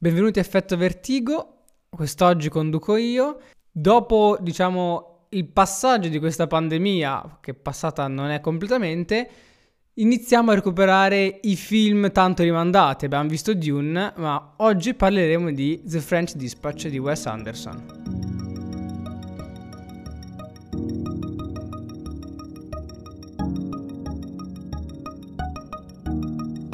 Benvenuti a Effetto Vertigo, quest'oggi conduco io. Dopo, diciamo, il passaggio di questa pandemia, che passata non è completamente, iniziamo a recuperare i film tanto rimandati. Abbiamo visto Dune, ma oggi parleremo di The French Dispatch di Wes Anderson.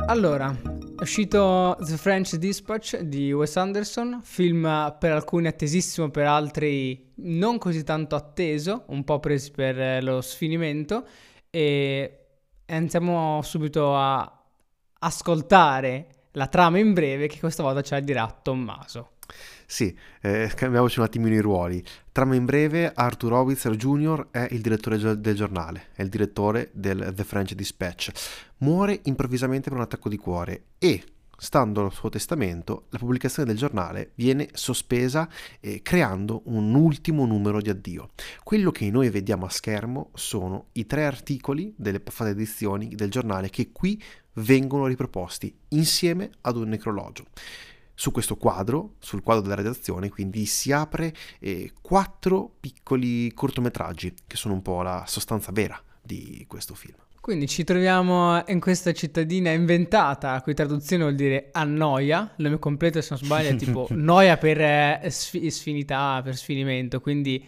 Allora, è uscito The French Dispatch di Wes Anderson, film per alcuni attesissimo, per altri non così tanto atteso, un po' presi per lo sfinimento e iniziamo subito a ascoltare la trama in breve che questa volta ce la dirà Tommaso. Sì, eh, cambiamoci un attimino i ruoli. Trama in breve, Arthur Howitzer Jr. è il direttore del giornale, è il direttore del The French Dispatch. Muore improvvisamente per un attacco di cuore e, stando al suo testamento, la pubblicazione del giornale viene sospesa eh, creando un ultimo numero di addio. Quello che noi vediamo a schermo sono i tre articoli delle passate edizioni del giornale che qui vengono riproposti insieme ad un necrologio su questo quadro, sul quadro della redazione, quindi si apre eh, quattro piccoli cortometraggi che sono un po' la sostanza vera di questo film. Quindi ci troviamo in questa cittadina inventata, cui traduzione vuol dire annoia, il nome completo se non sbaglio è tipo noia per eh, sf- sfinità, per sfinimento, quindi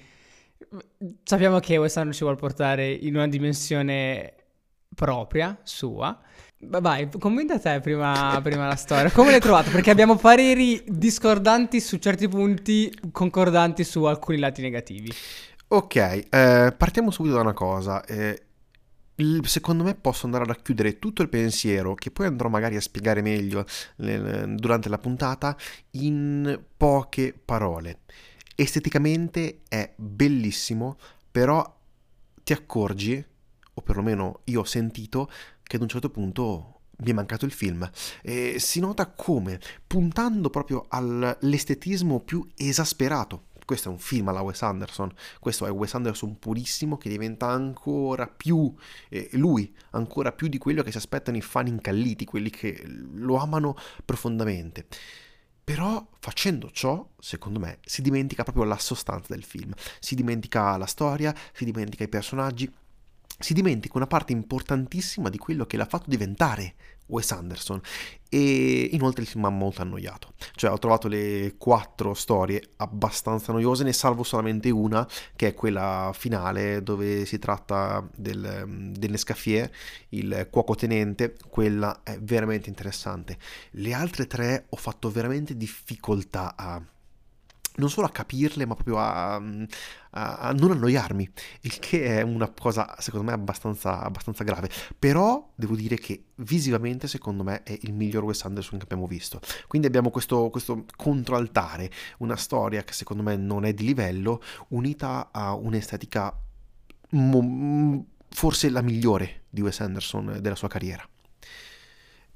sappiamo che quest'anno ci vuole portare in una dimensione propria, sua, Vai, commenta te prima, prima, la storia. Come l'hai trovata? Perché abbiamo pareri discordanti su certi punti, concordanti su alcuni lati negativi. Ok, eh, partiamo subito da una cosa. Eh, il, secondo me posso andare a racchiudere tutto il pensiero, che poi andrò magari a spiegare meglio le, durante la puntata, in poche parole. Esteticamente è bellissimo, però ti accorgi, o perlomeno io ho sentito, che ad un certo punto mi è mancato il film. E si nota come, puntando proprio all'estetismo più esasperato, questo è un film alla Wes Anderson, questo è Wes Anderson purissimo che diventa ancora più eh, lui, ancora più di quello che si aspettano i fan incalliti, quelli che lo amano profondamente. Però facendo ciò, secondo me, si dimentica proprio la sostanza del film, si dimentica la storia, si dimentica i personaggi, si dimentica una parte importantissima di quello che l'ha fatto diventare Wes Anderson. E inoltre il film ha molto annoiato. Cioè ho trovato le quattro storie abbastanza noiose ne salvo solamente una che è quella finale dove si tratta del, dell'Escaffier il cuoco tenente quella è veramente interessante. Le altre tre ho fatto veramente difficoltà a non solo a capirle, ma proprio a, a, a, non annoiarmi, il che è una cosa secondo me abbastanza, abbastanza, grave. Però devo dire che visivamente secondo me è il miglior Wes Anderson che abbiamo visto. Quindi abbiamo questo, questo controaltare, una storia che secondo me non è di livello, unita a un'estetica mo- forse la migliore di Wes Anderson della sua carriera.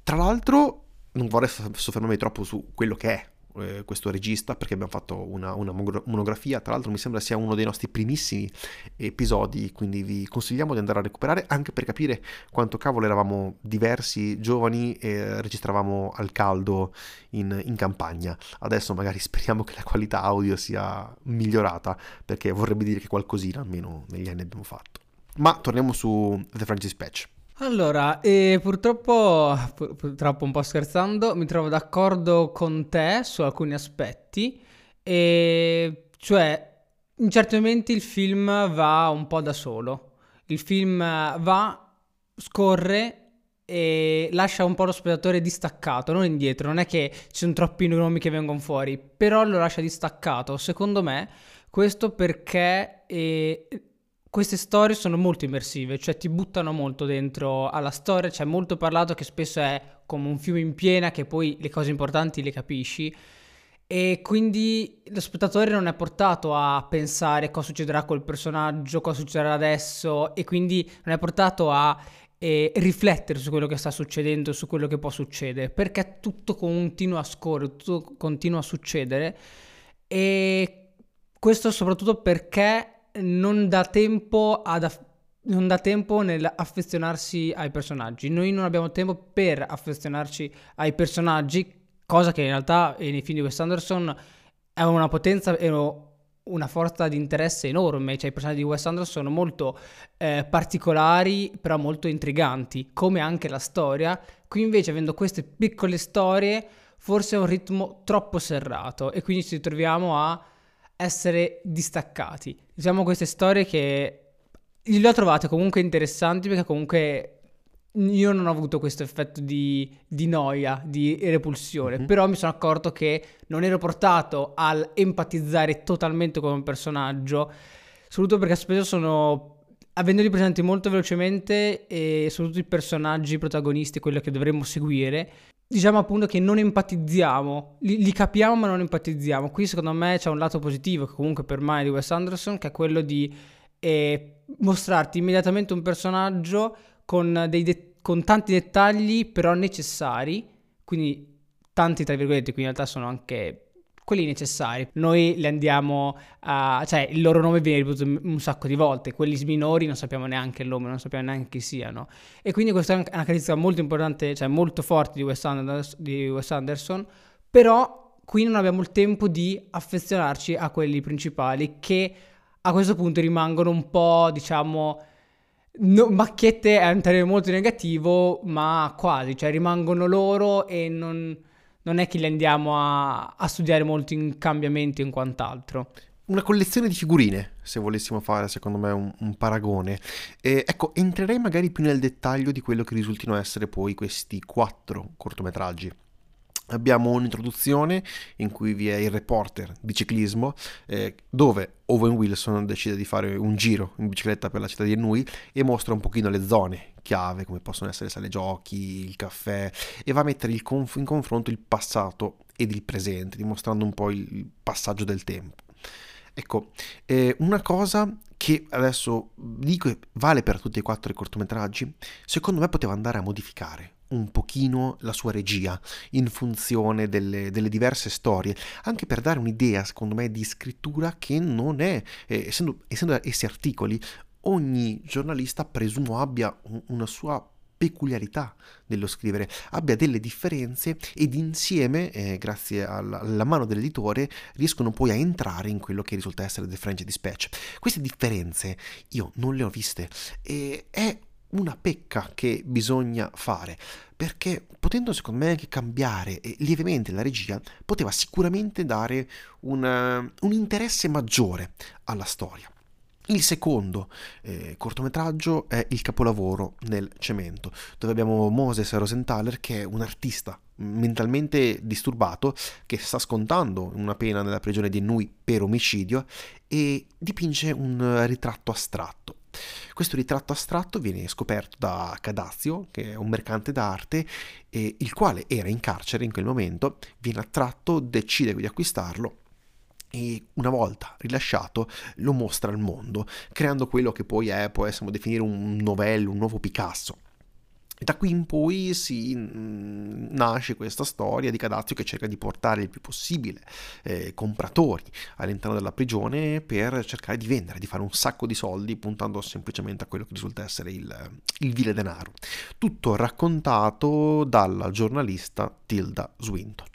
Tra l'altro, non vorrei soffermarmi troppo su quello che è eh, questo regista perché abbiamo fatto una, una, monografia, tra l'altro mi sembra sia uno dei nostri primissimi episodi, quindi vi consigliamo di andare a recuperare anche per capire quanto cavolo eravamo diversi, giovani e registravamo al caldo in, in campagna. Adesso magari speriamo che la qualità audio sia migliorata perché vorrebbe dire che qualcosina almeno negli anni abbiamo fatto. Ma torniamo su The Francis Patch. Allora, eh, purtroppo, pur- purtroppo un po' scherzando, mi trovo d'accordo con te su alcuni aspetti, e cioè in certi momenti il film va un po' da solo, il film va, scorre e lascia un po' lo spettatore distaccato, non indietro, non è che ci sono troppi nomi che vengono fuori, però lo lascia distaccato, secondo me, questo perché... Eh, queste storie sono molto immersive, cioè ti buttano molto dentro alla storia, c'è molto parlato che spesso è come un fiume in piena che poi le cose importanti le capisci. E quindi lo spettatore non è portato a pensare cosa succederà col personaggio, cosa succederà adesso e quindi non è portato a eh, riflettere su quello che sta succedendo, su quello che può succedere, perché tutto continua a scorrere, tutto continua a succedere. E questo soprattutto perché non dà tempo ad aff- non dà tempo nell'affezionarsi ai personaggi. Noi non abbiamo tempo per affezionarci ai personaggi cosa che in realtà eh, nei film di Wes Anderson è una potenza e una forza di interesse enorme, cioè i personaggi di Wes Anderson sono molto eh, particolari, però molto intriganti, come anche la storia. Qui invece avendo queste piccole storie, forse è un ritmo troppo serrato e quindi ci ritroviamo a essere distaccati. Diciamo queste storie che le ho trovate comunque interessanti perché comunque io non ho avuto questo effetto di, di noia, di repulsione, mm-hmm. però mi sono accorto che non ero portato al empatizzare totalmente con un personaggio, soprattutto perché spesso sono avendoli presenti molto velocemente e soprattutto i personaggi protagonisti, quelli che dovremmo seguire, diciamo appunto che non empatizziamo, li, li, capiamo ma non empatizziamo. Qui secondo me c'è un lato positivo che comunque per me di Wes Anderson, che è quello di eh, mostrarti immediatamente un personaggio con, de- con tanti dettagli però necessari, quindi tanti tra virgolette, qui in realtà sono anche quelli necessari. Noi li andiamo a... cioè il loro nome viene ripetuto un sacco di volte, quelli minori non sappiamo neanche il nome, non sappiamo neanche chi siano. E quindi questa è una caratteristica molto importante, cioè molto forte di Wes, Anderson, di Anderson, però qui non abbiamo il tempo di affezionarci a quelli principali che a questo punto rimangono un po', diciamo No, macchiette è un termine molto negativo, ma quasi, cioè rimangono loro e non, non è che li andiamo a, a, studiare molto in cambiamento in quant'altro. Una collezione di figurine, se volessimo fare secondo me un, un paragone. E, ecco, entrerei magari più nel dettaglio di quello che risultino essere poi questi quattro cortometraggi. Abbiamo un'introduzione in cui vi è il reporter di ciclismo eh, dove Owen Wilson decide di fare un giro in bicicletta per la città di Ennui e mostra un pochino le zone chiave come possono essere le sale giochi, il caffè e va a mettere conf- in confronto il passato ed il presente dimostrando un po' il passaggio del tempo. Ecco, eh, una cosa che adesso dico vale per tutti e quattro i cortometraggi, secondo me poteva andare a modificare un pochino la sua regia in funzione delle, delle, diverse storie, anche per dare un'idea, secondo me, di scrittura che non è, eh, essendo, essendo essi articoli, ogni giornalista presumo abbia un, una sua peculiarità dello scrivere, abbia delle differenze ed insieme, eh, grazie alla, alla, mano dell'editore, riescono poi a entrare in quello che risulta essere The French Dispatch. Queste differenze io non le ho viste e è una pecca che bisogna fare, perché potendo secondo me anche cambiare lievemente la regia, poteva sicuramente dare una, un interesse maggiore alla storia. Il secondo eh, cortometraggio è Il capolavoro nel cemento, dove abbiamo Moses Rosenthaler che è un artista mentalmente disturbato che sta scontando una pena nella prigione di Nui per omicidio e dipinge un ritratto astratto questo ritratto astratto viene scoperto da Cadazio, che è un mercante d'arte, eh, il quale era in carcere in quel momento, viene attratto, decide di acquistarlo e una volta rilasciato lo mostra al mondo, creando quello che poi è, possiamo definire un novello, un nuovo Picasso. E da qui in poi si mm, nasce questa storia di Cadazio che cerca di portare il più possibile eh, compratori all'interno della prigione per cercare di vendere, di fare un sacco di soldi puntando semplicemente a quello che risulta essere il, il vile denaro. Tutto raccontato dalla giornalista Tilda Swinton.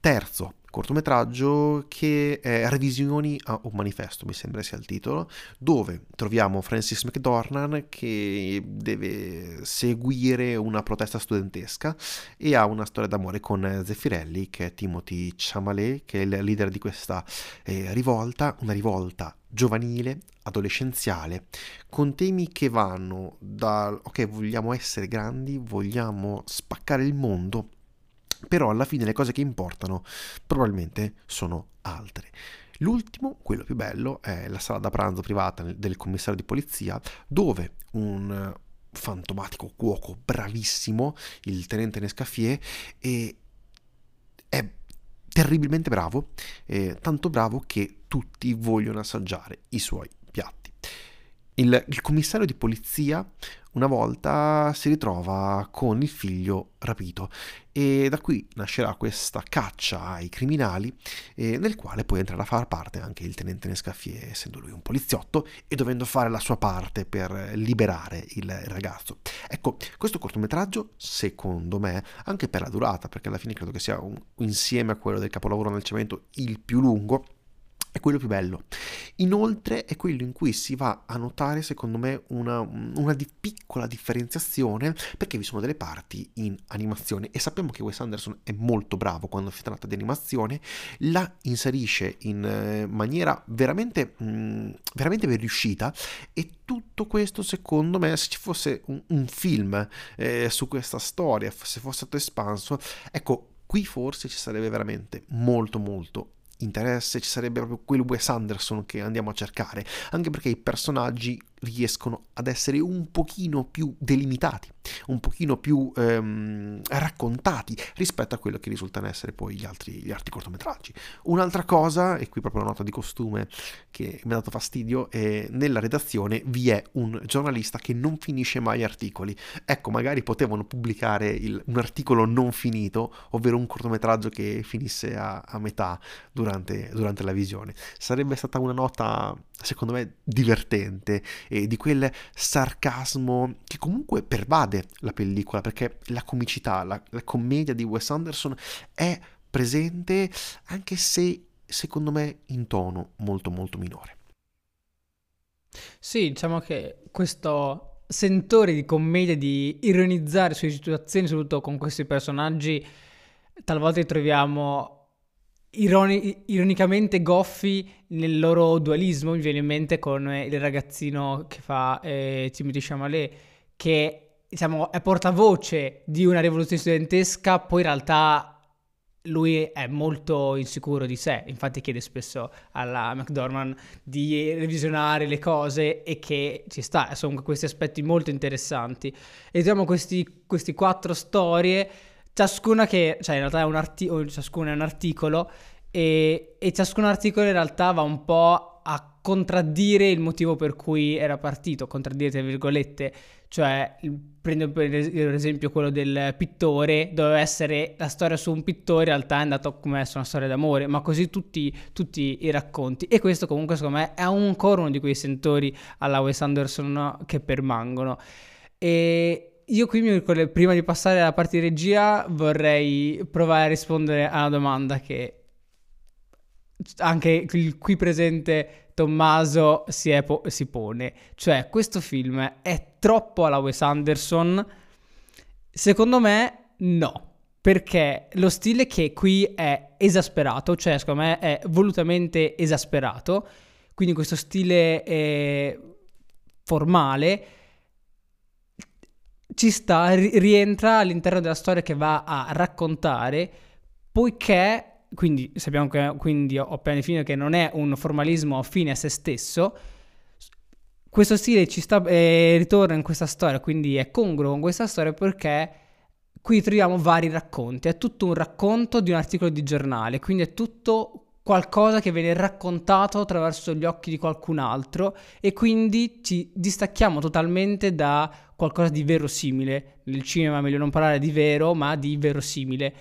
Terzo cortometraggio che è Revisioni a un manifesto, mi sembra sia il titolo, dove troviamo Francis McDornan che deve seguire una protesta studentesca e ha una storia d'amore con Zeffirelli, che è Timothy Chamalet, che è il leader di questa eh, rivolta, una rivolta giovanile, adolescenziale, con temi che vanno dal ok, vogliamo essere grandi, vogliamo spaccare il mondo, però alla fine le cose che importano probabilmente sono altre. L'ultimo, quello più bello, è la sala da pranzo privata del commissario di polizia, dove un fantomatico cuoco bravissimo, il tenente Nescaffier, è terribilmente bravo, tanto bravo che tutti vogliono assaggiare i suoi. Il, il commissario di polizia una volta si ritrova con il figlio rapito e da qui nascerà questa caccia ai criminali eh, nel quale poi entrerà a far parte anche il tenente Nescaffier essendo lui un poliziotto e dovendo fare la sua parte per liberare il ragazzo. Ecco, questo cortometraggio secondo me, anche per la durata, perché alla fine credo che sia un, insieme a quello del capolavoro nel cemento il più lungo, è quello più bello. Inoltre è quello in cui si va a notare, secondo me, una, una di piccola differenziazione, perché vi sono delle parti in animazione. E sappiamo che Wes Anderson è molto bravo quando si tratta di animazione, la inserisce in eh, maniera veramente, mm, veramente ben riuscita. E tutto questo, secondo me, se ci fosse un, un film eh, su questa storia, se fosse stato espanso, ecco, qui forse ci sarebbe veramente molto molto interesse, ci sarebbe proprio quel Wes Anderson che andiamo a cercare, anche perché i personaggi riescono ad essere un pochino più delimitati, un pochino più ehm, raccontati rispetto a quello che risultano essere poi gli altri, gli altri cortometraggi. Un'altra cosa, e qui proprio una nota di costume che mi ha dato fastidio, è nella redazione vi è un giornalista che non finisce mai articoli. Ecco, magari potevano pubblicare il, un articolo non finito, ovvero un cortometraggio che finisse a, a metà durante, durante la visione. Sarebbe stata una nota, secondo me, divertente e di quel sarcasmo che comunque pervade la pellicola, perché la comicità, la, la commedia di Wes Anderson è presente anche se secondo me in tono molto molto minore. Sì, diciamo che questo sentore di commedia, di ironizzare sulle situazioni, soprattutto con questi personaggi, talvolta li troviamo ironi- ironicamente goffi nel loro dualismo. Mi viene in mente con il ragazzino che fa eh, Timothy Chalamet, che diciamo, è portavoce di una rivoluzione studentesca, poi in realtà lui è molto insicuro di sé, infatti chiede spesso alla McDormand di revisionare le cose e che ci sta, sono questi aspetti molto interessanti. E questi, questi quattro storie ciascuna che, cioè in realtà è un, arti- ciascuna è un articolo e, e ciascun articolo in realtà va un po' a contraddire il motivo per cui era partito, contraddire tra virgolette, cioè prendo per esempio quello del pittore, doveva essere la storia su un pittore, in realtà è andato come essere una storia d'amore, ma così tutti, tutti, i racconti. E questo comunque secondo me è ancora uno di quei sentori alla Wes Anderson che permangono. E io qui mi ricordo, prima di passare alla parte di regia, vorrei provare a rispondere a una domanda che anche il qui presente Tommaso si, po- si, pone. Cioè, questo film è troppo alla Wes Anderson? Secondo me no. Perché lo stile che qui è esasperato, cioè secondo me è volutamente esasperato, quindi questo stile eh, formale ci sta, rientra all'interno della storia che va a raccontare, poiché, quindi sappiamo che quindi ho appena definito che non è un formalismo fine a se stesso, questo stile ci sta, eh, ritorna in questa storia, quindi è congruo con questa storia perché qui troviamo vari racconti, è tutto un racconto di un articolo di giornale, quindi è tutto qualcosa che viene raccontato attraverso gli occhi di qualcun altro e quindi ci distacchiamo totalmente da qualcosa di verosimile. Nel cinema meglio non parlare di vero, ma di verosimile.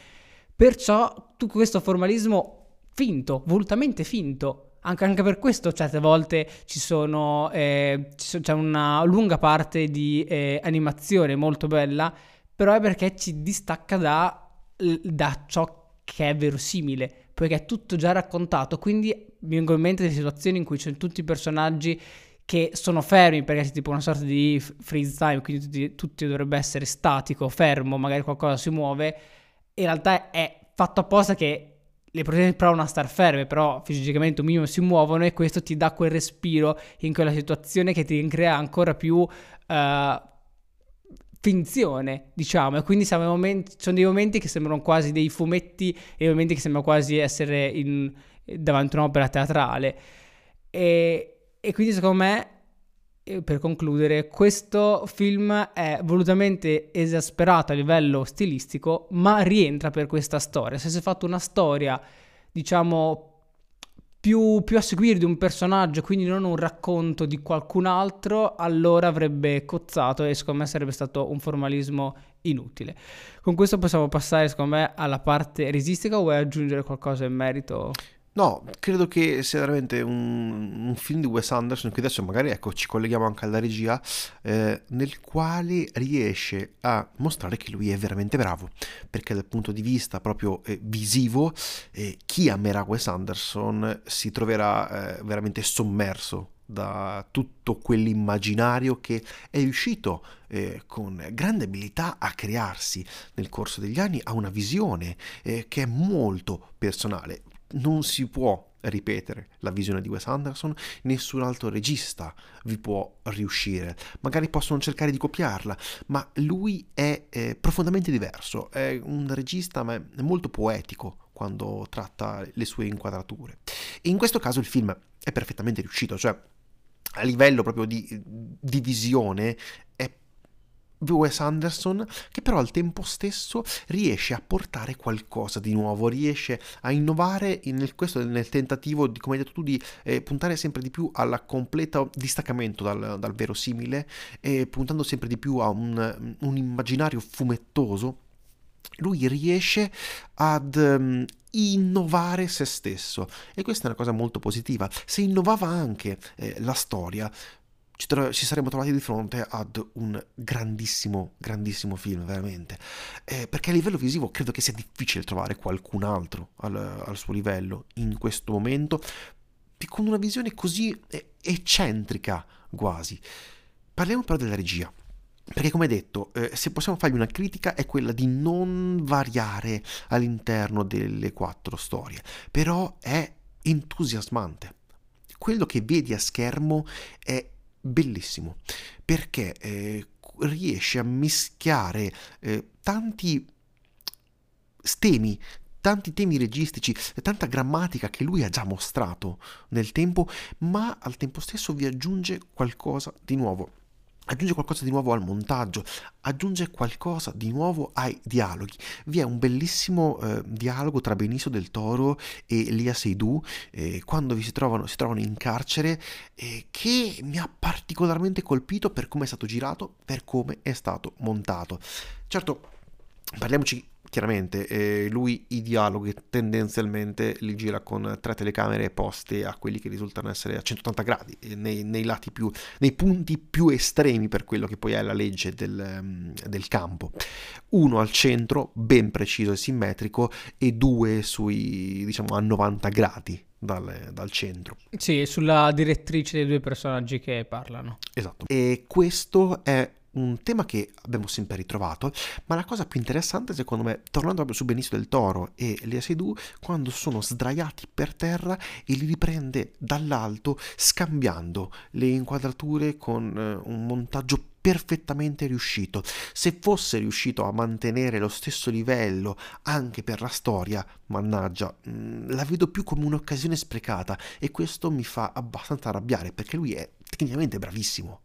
Perciò tutto questo formalismo finto, volutamente finto. Anche, anche per questo certe volte ci sono, eh, c'è una lunga parte di eh, animazione molto bella, però è perché ci distacca da, da ciò che è verosimile poiché è tutto già raccontato, quindi vengono in mente delle situazioni in cui c'è tutti i personaggi che sono fermi perché c'è tipo una sorta di freeze time, quindi tutti, tutti dovrebbe essere statico, fermo, magari qualcosa si muove, in realtà è fatto apposta che le proteine provano a star ferme, però fisicamente un minimo si muovono e questo ti dà quel respiro in quella situazione che ti crea ancora più uh, finzione, diciamo, e quindi momenti, sono dei momenti che sembrano quasi dei fumetti e dei momenti che sembrano quasi essere in, davanti a un'opera teatrale. E, e quindi secondo me, per concludere, questo film è volutamente esasperato a livello stilistico, ma rientra per questa storia. Se si è fatto una storia, diciamo, più, più, a seguire di un personaggio, quindi non un racconto di qualcun altro, allora avrebbe cozzato e secondo me sarebbe stato un formalismo inutile. Con questo possiamo passare, secondo me, alla parte resistica o vuoi aggiungere qualcosa in merito? No, credo che sia veramente un, un, film di Wes Anderson, che adesso magari ecco, ci colleghiamo anche alla regia, eh, nel quale riesce a mostrare che lui è veramente bravo, perché dal punto di vista proprio eh, visivo, eh, chi amerà Wes Anderson si troverà eh, veramente sommerso da tutto quell'immaginario che è riuscito eh, con grande abilità a crearsi nel corso degli anni, ha una visione eh, che è molto personale non si può ripetere la visione di Wes Anderson, nessun altro regista vi può riuscire. Magari possono cercare di copiarla, ma lui è eh, profondamente diverso, è un regista ma è molto poetico quando tratta le sue inquadrature. E in questo caso il film è perfettamente riuscito, cioè a livello proprio di, di visione Wes Anderson che però al tempo stesso riesce a portare qualcosa di nuovo, riesce a innovare in questo nel tentativo di, come hai detto tu, di eh, puntare sempre di più al completo distaccamento dal, dal verosimile e puntando sempre di più a un, un immaginario fumettoso lui riesce ad um, innovare se stesso e questa è una cosa molto positiva. Se innovava anche eh, la storia, ci, tro- ci, saremmo trovati di fronte ad un grandissimo, grandissimo film, veramente. Eh, perché a livello visivo credo che sia difficile trovare qualcun altro al, al suo livello in questo momento, con una visione così eccentrica quasi. Parliamo però della regia. Perché come detto, eh, se possiamo fargli una critica è quella di non variare all'interno delle quattro storie, però è entusiasmante. Quello che vedi a schermo è bellissimo perché eh, riesce a mischiare eh, tanti temi, tanti temi registici, tanta grammatica che lui ha già mostrato nel tempo, ma al tempo stesso vi aggiunge qualcosa di nuovo aggiunge qualcosa di nuovo al montaggio, aggiunge qualcosa di nuovo ai dialoghi. Vi è un bellissimo eh, dialogo tra Benicio del Toro e Lia Seydoux eh, quando si trovano, si trovano, in carcere eh, che mi ha particolarmente colpito per come è stato girato, per come è stato montato. Certo, parliamoci chiaramente eh, lui i dialoghi tendenzialmente li gira con tre telecamere poste a quelli che risultano essere a 180 gradi, nei, nei lati più, nei punti più estremi per quello che poi è la legge del, um, del campo. Uno al centro, ben preciso e simmetrico, e due sui, diciamo, a 90 gradi. Dal, dal, centro. Sì, sulla direttrice dei due personaggi che parlano. Esatto. E questo è un tema che abbiamo sempre ritrovato, ma la cosa più interessante secondo me, tornando proprio su Benicio del Toro e Lea Seydoux, quando sono sdraiati per terra e li riprende dall'alto scambiando le inquadrature con uh, un montaggio perfettamente riuscito. Se fosse riuscito a mantenere lo stesso livello anche per la storia, mannaggia, mm, la vedo più come un'occasione sprecata e questo mi fa abbastanza arrabbiare perché lui è tecnicamente bravissimo.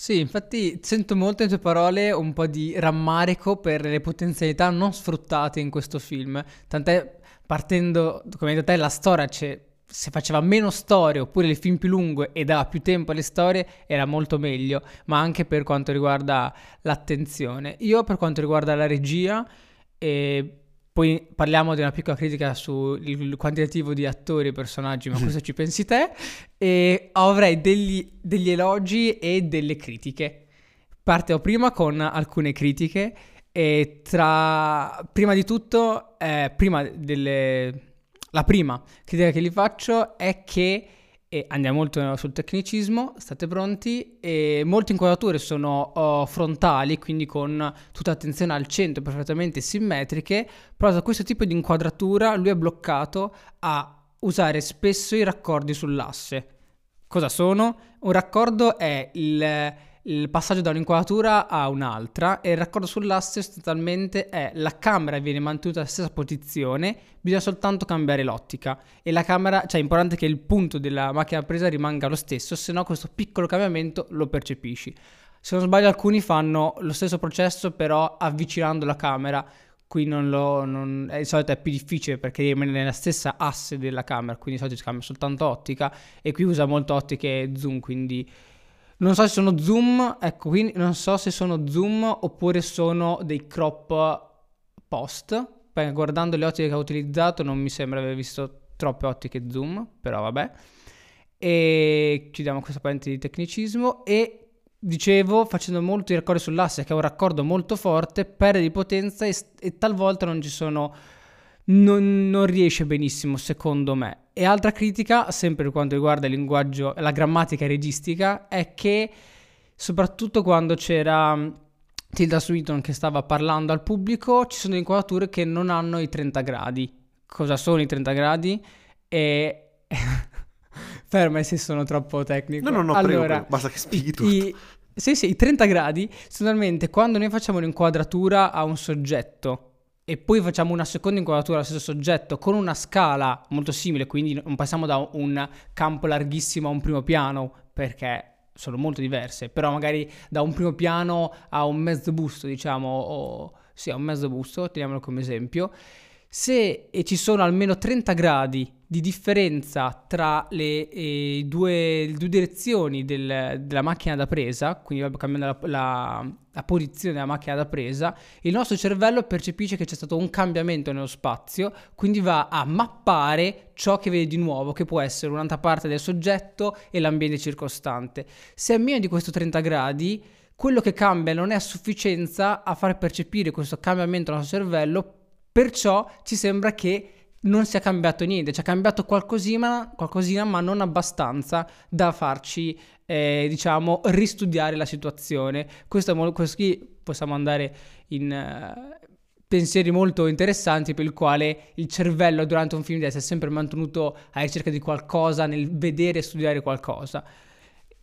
Sì, infatti sento molto nelle tue parole un po' di rammarico per le potenzialità non sfruttate in questo film. Tant'è, partendo, come hai detto te, la storia c'è se faceva meno storie oppure il film più lungo e dava più tempo alle storie era molto meglio, ma anche per quanto riguarda l'attenzione. Io per quanto riguarda la regia, eh, poi parliamo di una piccola critica sul quantitativo di attori e personaggi, ma cosa ci pensi te? E avrei degli, degli elogi e delle critiche. Parto prima con alcune critiche e tra... Prima di tutto, eh, prima delle... La prima critica che gli faccio è che e andiamo molto sul tecnicismo, state pronti. E molte inquadrature sono uh, frontali, quindi con tutta attenzione al centro, perfettamente simmetriche, però da questo tipo di inquadratura lui è bloccato a usare spesso i raccordi sull'asse. Cosa sono? Un raccordo è il il passaggio da un'inquadratura a un'altra e il raccordo sull'asse sostanzialmente è la camera viene mantenuta nella stessa posizione, bisogna soltanto cambiare l'ottica e la camera, cioè è importante che il punto della macchina presa rimanga lo stesso, se no questo piccolo cambiamento lo percepisci. Se non sbaglio alcuni fanno lo stesso processo però avvicinando la camera qui non lo, non, eh, di solito è più difficile perché rimane nella stessa asse della camera, quindi di solito si cambia soltanto ottica e qui usa molto ottiche zoom, quindi non so se sono zoom, ecco, quindi non so se sono zoom oppure sono dei crop post, perché guardando le ottiche che ho utilizzato non mi sembra aver visto troppe ottiche zoom, però vabbè. E chiudiamo questa parentesi di tecnicismo e dicevo, facendo molto i raccordi sull'asse, che è un raccordo molto forte, perde di potenza e, e talvolta non ci sono. Non, non, riesce benissimo, secondo me. E altra critica, sempre per quanto riguarda il linguaggio, la grammatica registica, è che soprattutto quando c'era mm, Tilda Swinton che stava parlando al pubblico, ci sono inquadrature che non hanno i 30 gradi. Cosa sono i 30 gradi? E. Ferma se sono troppo tecnico. No, no, no, allora, prego, basta che spieghi tutto. I, sì, sì, i 30 gradi, sostanzialmente quando noi facciamo un'inquadratura a un soggetto e poi facciamo una seconda inquadratura allo stesso soggetto con una scala molto simile, quindi non passiamo da un campo larghissimo a un primo piano, perché sono molto diverse, però magari da un primo piano a un mezzo busto, diciamo, o sì, a un mezzo busto, teniamolo come esempio, se ci sono almeno 30 gradi di differenza tra le, eh, due, due, direzioni del, della macchina da presa, quindi cambiando la, la, la, posizione della macchina da presa, il nostro cervello percepisce che c'è stato un cambiamento nello spazio, quindi va a mappare ciò che vede di nuovo, che può essere un'altra parte del soggetto e l'ambiente circostante. Se è meno di questo 30 gradi, quello che cambia non è a sufficienza a far percepire questo cambiamento nel nostro cervello, perciò ci sembra che non si è cambiato niente, ci è cambiato qualcosina, qualcosina ma non abbastanza da farci, eh, diciamo, ristudiare la situazione. Questo, qui possiamo andare in uh, pensieri molto interessanti per il quale il cervello durante un film deve essere sempre mantenuto alla ricerca di qualcosa, nel vedere e studiare qualcosa.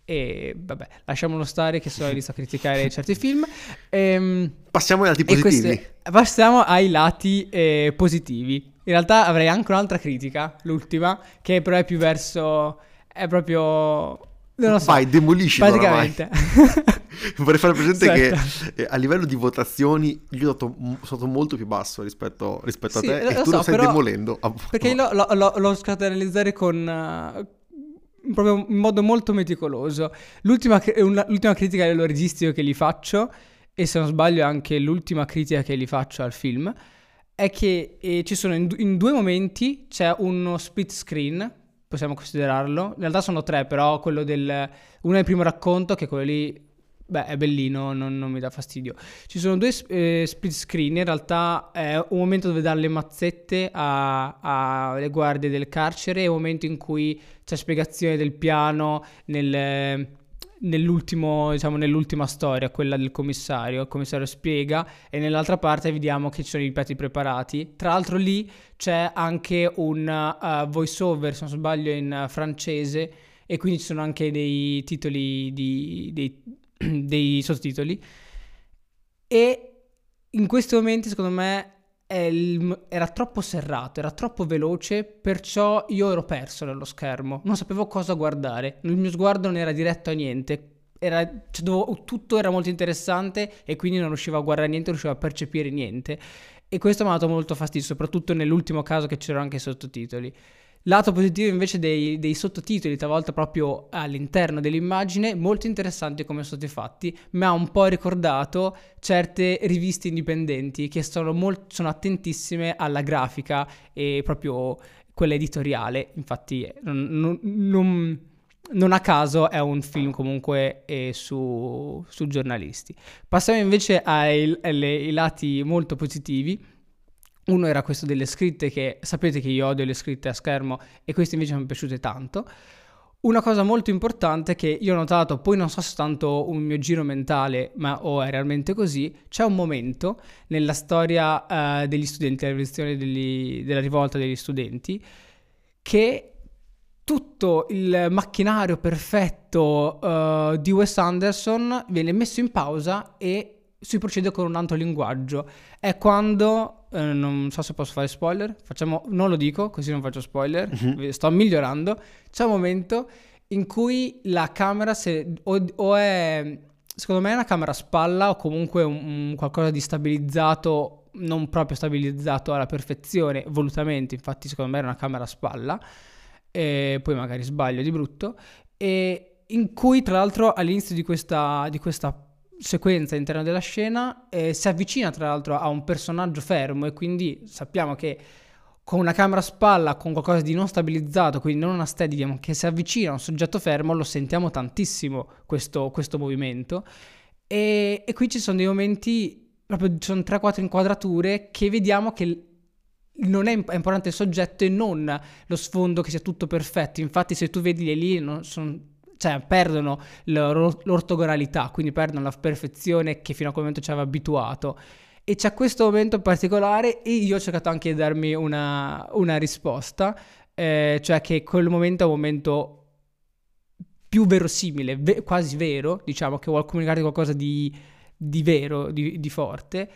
E vabbè, lasciamolo stare che sono inizio a criticare certi film. Ehm, passiamo ai lati positivi. Queste, passiamo ai lati eh, positivi. In realtà avrei anche un'altra critica, l'ultima, che però è più verso... è proprio... Non lo so. Vai, demolisci Praticamente. Vorrei fare presente certo. che eh, a livello di votazioni io ho dato, sono stato molto più basso rispetto, rispetto sì, a te e tu so, lo stai demolendo. Perché io lo, lo, lo scatto analizzare con... Proprio in modo molto meticoloso. L'ultima, una, l'ultima critica dello registico che gli faccio, e se non sbaglio anche l'ultima critica che gli faccio al film, è che eh, ci sono in, in, due momenti c'è uno split screen, possiamo considerarlo. In realtà sono tre, però quello del uno è il primo racconto, che quello lì beh, è bellino, non, non mi dà fastidio. Ci sono due eh, split screen, in realtà è un momento dove dare le mazzette alle guardie del carcere e un momento in cui c'è spiegazione del piano nel diciamo, nell'ultima storia, quella del commissario. Il commissario spiega e nell'altra parte vediamo che ci sono i piatti preparati. Tra l'altro lì c'è anche un uh, voice over, se non sbaglio, in uh, francese e quindi ci sono anche dei titoli, di, dei, dei sottotitoli. E in questi momenti, secondo me, era troppo serrato, era troppo veloce, perciò io ero perso nello schermo, non sapevo cosa guardare, il mio sguardo non era diretto a niente, era, cioè, dovevo, tutto era molto interessante e quindi non riuscivo a guardare niente, non riuscivo a percepire niente. E questo mi ha dato molto fastidio, soprattutto nell'ultimo caso che c'erano anche i sottotitoli. Lato positivo invece dei, dei, sottotitoli, talvolta proprio all'interno dell'immagine, molto interessanti come sono stati fatti, mi ha un po' ricordato certe riviste indipendenti che sono, molt- sono attentissime alla grafica e proprio quella editoriale, infatti non, non, non, a caso è un film comunque eh, su, su, giornalisti. Passiamo invece ai, ai lati molto positivi uno era questo delle scritte che sapete che io odio le scritte a schermo e queste invece mi sono piaciute tanto. Una cosa molto importante che io ho notato, poi non so se è tanto un mio giro mentale, ma o è realmente così, c'è un momento nella storia uh, degli studenti, della rivoluzione degli, della rivolta degli studenti, che tutto il macchinario perfetto uh, di Wes Anderson viene messo in pausa e si procede con un altro linguaggio. È quando, eh, non so se posso fare spoiler, facciamo, non lo dico così non faccio spoiler, uh-huh. sto migliorando. C'è un momento in cui la camera se, o, o, è, secondo me è una camera a spalla o comunque un, un qualcosa di stabilizzato non proprio stabilizzato alla perfezione, volutamente, infatti secondo me era una camera a spalla, e poi magari sbaglio di brutto, e in cui tra l'altro all'inizio di questa, di questa sequenza all'interno della scena eh, si avvicina tra l'altro a un personaggio fermo e quindi sappiamo che con una camera a spalla, con qualcosa di non stabilizzato, quindi non una steady che si avvicina a un soggetto fermo, lo sentiamo tantissimo questo, questo movimento. E, e, qui ci sono dei momenti, proprio ci sono 3-4 inquadrature che vediamo che non è, è, importante il soggetto e non lo sfondo che sia tutto perfetto. Infatti, se tu vedi le linee, sono, cioè, perdono l'ortogonalità, quindi perdono la perfezione che fino a quel momento ci aveva abituato. E c'è questo momento particolare e io ho cercato anche di darmi una, una risposta, eh, cioè che quel momento è un momento più verosimile, ve- quasi vero, diciamo, che vuole comunicare qualcosa di, di vero, di, di forte.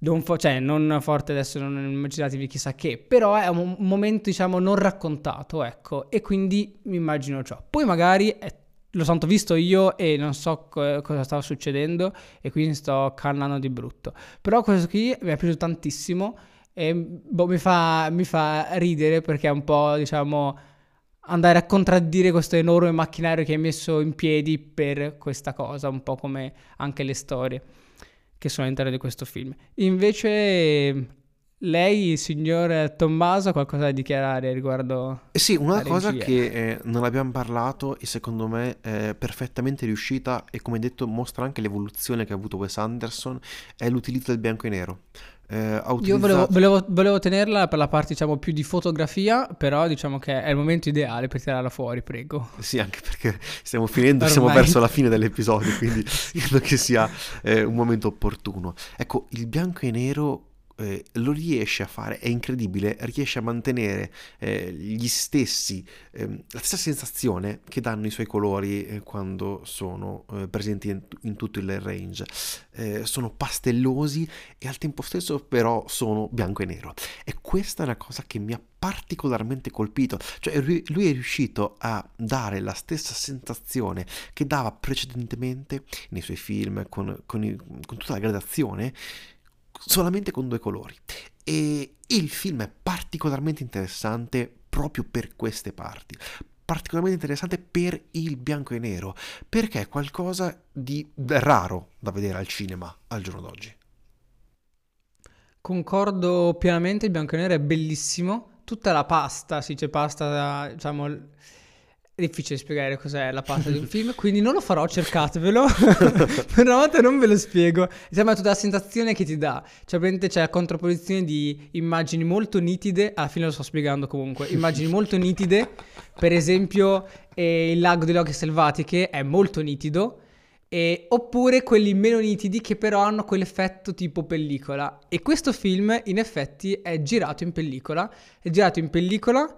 Non, fo- cioè, non forte adesso, non immaginatevi chissà che, però è un, momento, diciamo, non raccontato, ecco, e quindi mi immagino ciò. Poi magari è lo santo visto io e non so co- cosa stava succedendo e quindi sto cannando di brutto. Però questo qui mi è piaciuto tantissimo e boh, mi, fa, mi fa ridere perché è un po', diciamo, andare a contraddire questo enorme macchinario che hai messo in piedi per questa cosa, un po' come anche le storie che sono all'interno di questo film. Invece lei, signor Tommaso, ha qualcosa da dichiarare riguardo? Eh sì, una cosa che eh, non abbiamo parlato e secondo me è perfettamente riuscita e come detto mostra anche l'evoluzione che ha avuto Wes Anderson è l'utilizzo del bianco e nero. Eh. Io volevo, volevo, volevo, tenerla per la parte diciamo più di fotografia, però diciamo che è il momento ideale per tirarla fuori, prego. Sì, anche perché stiamo finendo, Ormai. siamo verso la fine dell'episodio, quindi credo che sia eh, un momento opportuno. Ecco, il bianco e nero eh, lo riesce a fare, è incredibile, riesce a mantenere eh, gli stessi, eh, la stessa sensazione che danno i suoi colori eh, quando sono eh, presenti in, in, tutto il range. Eh, sono pastellosi e al tempo stesso però sono bianco e nero. E questa è una cosa che mi ha particolarmente colpito, cioè lui è riuscito a dare la stessa sensazione che dava precedentemente nei suoi film con, con, i, con tutta la gradazione solamente con due colori. E il film è particolarmente interessante proprio per queste parti. Particolarmente interessante per il bianco e nero, perché è qualcosa di raro da vedere al cinema al giorno d'oggi. Concordo pienamente, il bianco e nero è bellissimo. Tutta la pasta, si dice pasta, diciamo è difficile spiegare cos'è la parte di un film, quindi non lo farò, cercatevelo. per una volta non ve lo spiego. Sembra tutta la sensazione che ti dà. Cioè, praticamente c'è la contrapposizione di immagini molto nitide. Alla fine lo sto spiegando comunque. Immagini molto nitide. Per esempio, eh, il lago delle oche selvatiche è molto nitido. E, oppure quelli meno nitidi che però hanno quell'effetto tipo pellicola. E questo film, in effetti, è girato in pellicola. È girato in pellicola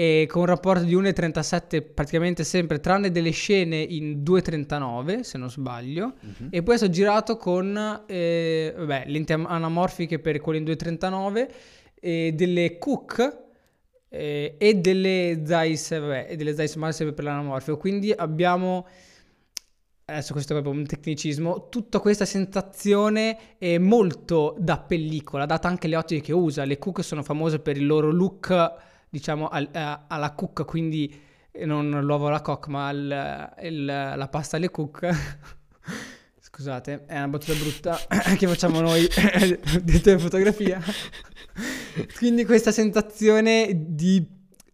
e con un rapporto di 1,37 praticamente sempre, tranne delle scene in 2,39 se non sbaglio, uh-huh. e poi è stato girato con eh, vabbè, lenti anamorfiche per quelle in 2,39, e delle Cook eh, e delle Zeiss, vabbè, e delle Zeiss Mark per l'anamorfico, quindi abbiamo adesso questo è proprio un tecnicismo, tutta questa sensazione è molto da pellicola, data anche le ottiche che usa. Le Cook sono famose per il loro look diciamo, al, a, alla cook, quindi eh, non l'uovo alla cock, ma al, il, la pasta alle cook. Scusate, è una battuta brutta che facciamo noi dentro in fotografia. Quindi questa sensazione di,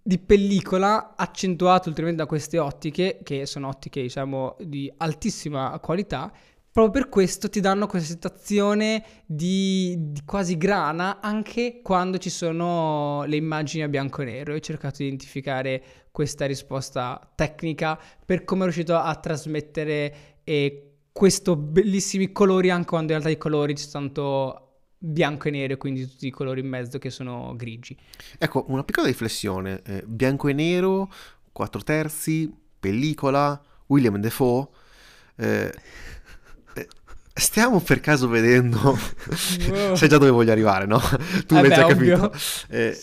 di pellicola accentuata ulteriormente da queste ottiche, che sono ottiche diciamo di altissima qualità, proprio per questo ti danno questa sensazione di, di, quasi grana anche quando ci sono le immagini a bianco e nero. Ho cercato di identificare questa risposta tecnica per come è riuscito a trasmettere eh, questi bellissimi colori anche quando in realtà i colori ci sono tanto bianco e nero quindi tutti i colori in mezzo che sono grigi. Ecco, una piccola riflessione. Eh, bianco e nero, 4 terzi, pellicola, William Defoe. Eh, Stiamo per caso vedendo, wow. sai già dove voglio arrivare, no? Tu invece hai capito. Eh,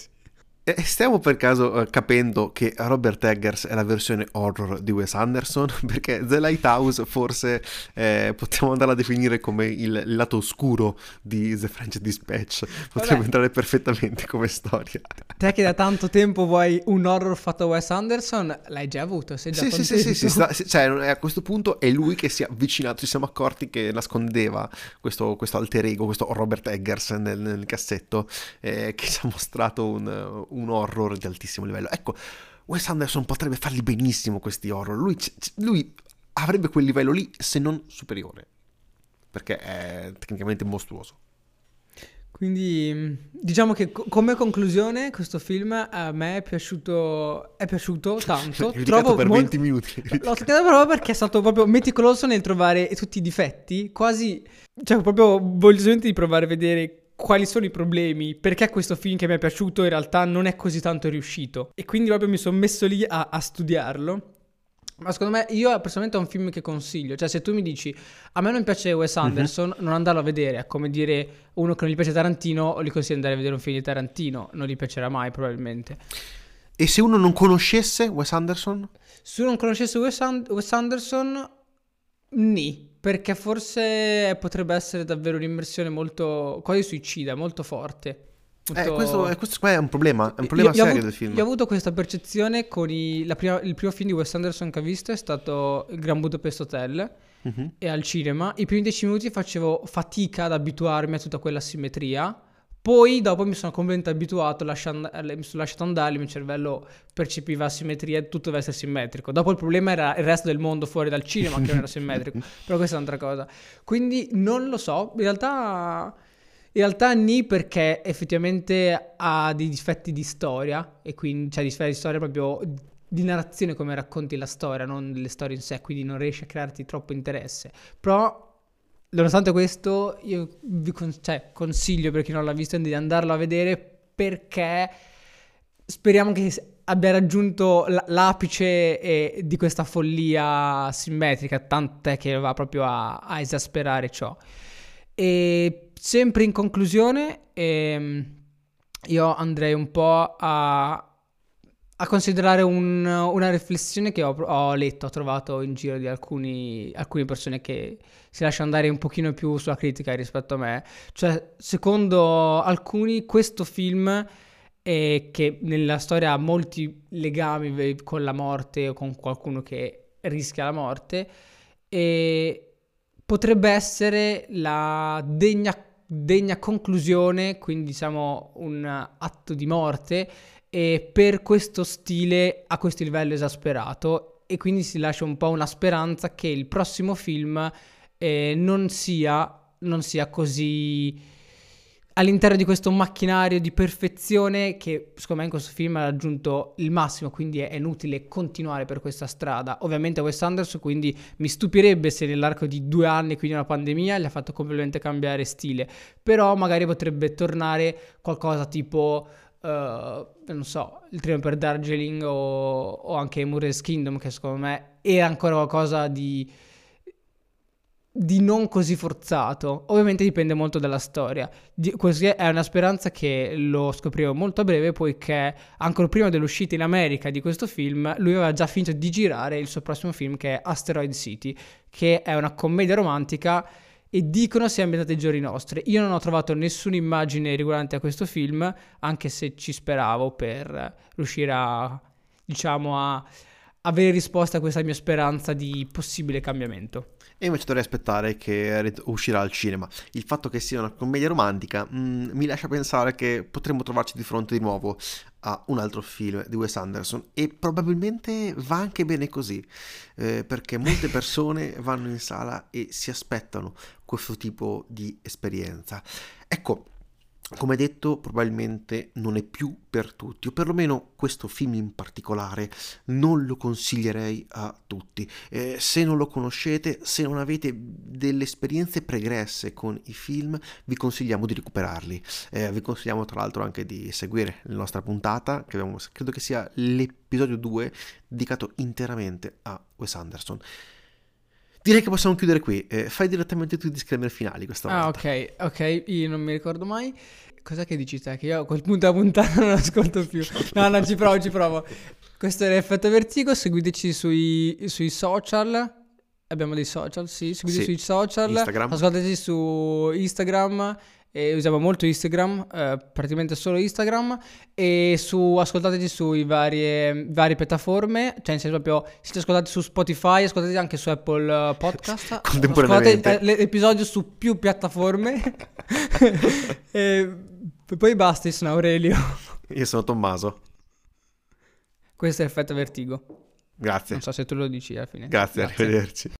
stiamo per caso uh, capendo che Robert Eggers è la versione horror di Wes Anderson? Perché The Lighthouse forse eh, possiamo andare a definire come il, lato oscuro di The French Dispatch. Potrebbe Vabbè. entrare perfettamente come storia. Te che da tanto tempo vuoi un horror fatto da Wes Anderson, l'hai già avuto, sei già sì, sì, sì, sì, sì, sta, cioè, a questo punto è lui che si è avvicinato, ci siamo accorti che nascondeva questo, questo alter ego, questo Robert Eggers nel, nel cassetto, eh, che ci ha mostrato un un horror di altissimo livello. Ecco, Wes Anderson potrebbe farli benissimo questi horror. Lui, lui avrebbe quel livello lì, se non superiore. Perché è tecnicamente mostruoso. Quindi diciamo che co- come conclusione questo film a me è piaciuto, è piaciuto tanto. Trovo per molto, 20 minuti. L'ho criticato proprio perché è stato proprio meticoloso nel trovare tutti i difetti, quasi, cioè proprio voglio di provare a vedere quali sono i problemi, perché questo film che mi è piaciuto in realtà non è così tanto riuscito. E quindi proprio mi sono messo lì a, a studiarlo. Ma secondo me, io personalmente è un film che consiglio. Cioè, se tu mi dici a me non piace Wes mhm. Anderson, mm-hmm. non andarlo a vedere. È come dire uno che non gli piace Tarantino, o gli consiglio di andare a vedere un film di Tarantino. Non gli piacerà mai, probabilmente. E se uno non conoscesse Wes Anderson? Se uno non conoscesse Wes, And- Wes Anderson, ni perché forse potrebbe essere davvero un'immersione molto quasi suicida, molto forte. Molto... Eh, questo, eh, questo è un problema, è un problema io, serio avuto, del film. Io ho avuto questa percezione con i, prima, il primo film di Wes Anderson che ho visto è stato Il Gran Budapest Hotel uh-huh. e al cinema. I primi dieci minuti facevo fatica ad abituarmi a tutta quella simmetria poi dopo mi sono completamente abituato, lasciando, mi sono lasciato andare, il mio cervello percepiva simmetria e tutto deve essere simmetrico. Dopo il problema era il resto del mondo fuori dal cinema che non era simmetrico, però questa è un'altra cosa. Quindi non lo so, in realtà... In realtà ni perché effettivamente ha dei difetti di storia, e quindi, cioè difetti di storia proprio di narrazione come racconti la storia, non le storie in sé, quindi non riesci a crearti troppo interesse. Però Nonostante questo, io vi con- cioè, consiglio per chi non l'ha visto di andarlo a vedere perché speriamo che abbia raggiunto l- l'apice eh, di questa follia simmetrica, tant'è che va proprio a, a esasperare ciò. E sempre in conclusione, ehm, io andrei un po' a a considerare un, una riflessione che ho, ho, letto, ho trovato in giro di alcuni, alcune persone che si lasciano andare un pochino più sulla critica rispetto a me. Cioè, secondo alcuni, questo film è che nella storia ha molti legami con la morte o con qualcuno che rischia la morte e potrebbe essere la degna, degna conclusione, quindi diciamo un atto di morte e per questo stile a questo livello esasperato e quindi si lascia un po' una speranza che il prossimo film eh, non, sia, non sia così all'interno di questo macchinario di perfezione che secondo me in questo film ha raggiunto il massimo, quindi è inutile continuare per questa strada. Ovviamente Wes Anderson, quindi mi stupirebbe se nell'arco di due anni, quindi una pandemia, gli ha fatto completamente cambiare stile, però magari potrebbe tornare qualcosa tipo non so, il treno per Darjeeling o, o anche Murray's Kingdom, che secondo me era ancora qualcosa di, di non così forzato. Ovviamente dipende molto dalla storia. Di, così è una speranza che lo scoprivo molto a breve, poiché ancora prima dell'uscita in America di questo film, lui aveva già finito di girare il suo prossimo film, che è Asteroid City, che è una commedia romantica e dicono sia ambientata ai giorni nostri. Io non ho trovato nessuna immagine riguardante a questo film, anche se ci speravo per riuscire a, diciamo, a avere risposta a questa mia speranza di possibile cambiamento. E invece dovrei aspettare che uscirà al cinema. Il fatto che sia una commedia romantica mh, mm, mi lascia pensare che potremmo trovarci di fronte di nuovo a un altro film di Wes Anderson e probabilmente va anche bene così, eh, perché molte persone vanno in sala e si aspettano questo tipo di esperienza. Ecco, come detto, probabilmente non è più per tutti, o perlomeno questo film in particolare non lo consiglierei a tutti. Eh, se non lo conoscete, se non avete delle esperienze pregresse con i film, vi consigliamo di recuperarli. Eh, vi consigliamo tra l'altro anche di seguire la nostra puntata, che abbiamo, credo che sia l'episodio 2 dedicato interamente a Wes Anderson. Direi che possiamo chiudere qui. Eh, fai direttamente tu i disclaimer finali questa ah, volta. Ah, ok, ok, io non mi ricordo mai. Cosa che dici te? Che io a quel punto a puntata non ascolto più. No, no, ci provo, ci provo. Questo è l'effetto vertigo. Seguiteci sui, sui social. Abbiamo dei social, sì. Seguiteci Sì. sui social. Instagram. Ascoltateci su Instagram. E usiamo molto Instagram, eh, praticamente solo Instagram. E su, ascoltateci sui varie, varie piattaforme. Cioè, nel senso proprio, siete ascoltati su Spotify, ascoltateci anche su Apple eh, Podcast. Contemporaneamente. Ascoltate, eh, l'episodio su più piattaforme. e poi basta, io sono Aurelio. Io sono Tommaso. Questo è effetto vertigo. Grazie. Non so se tu lo dici alla fine. Grazie, arrivederci.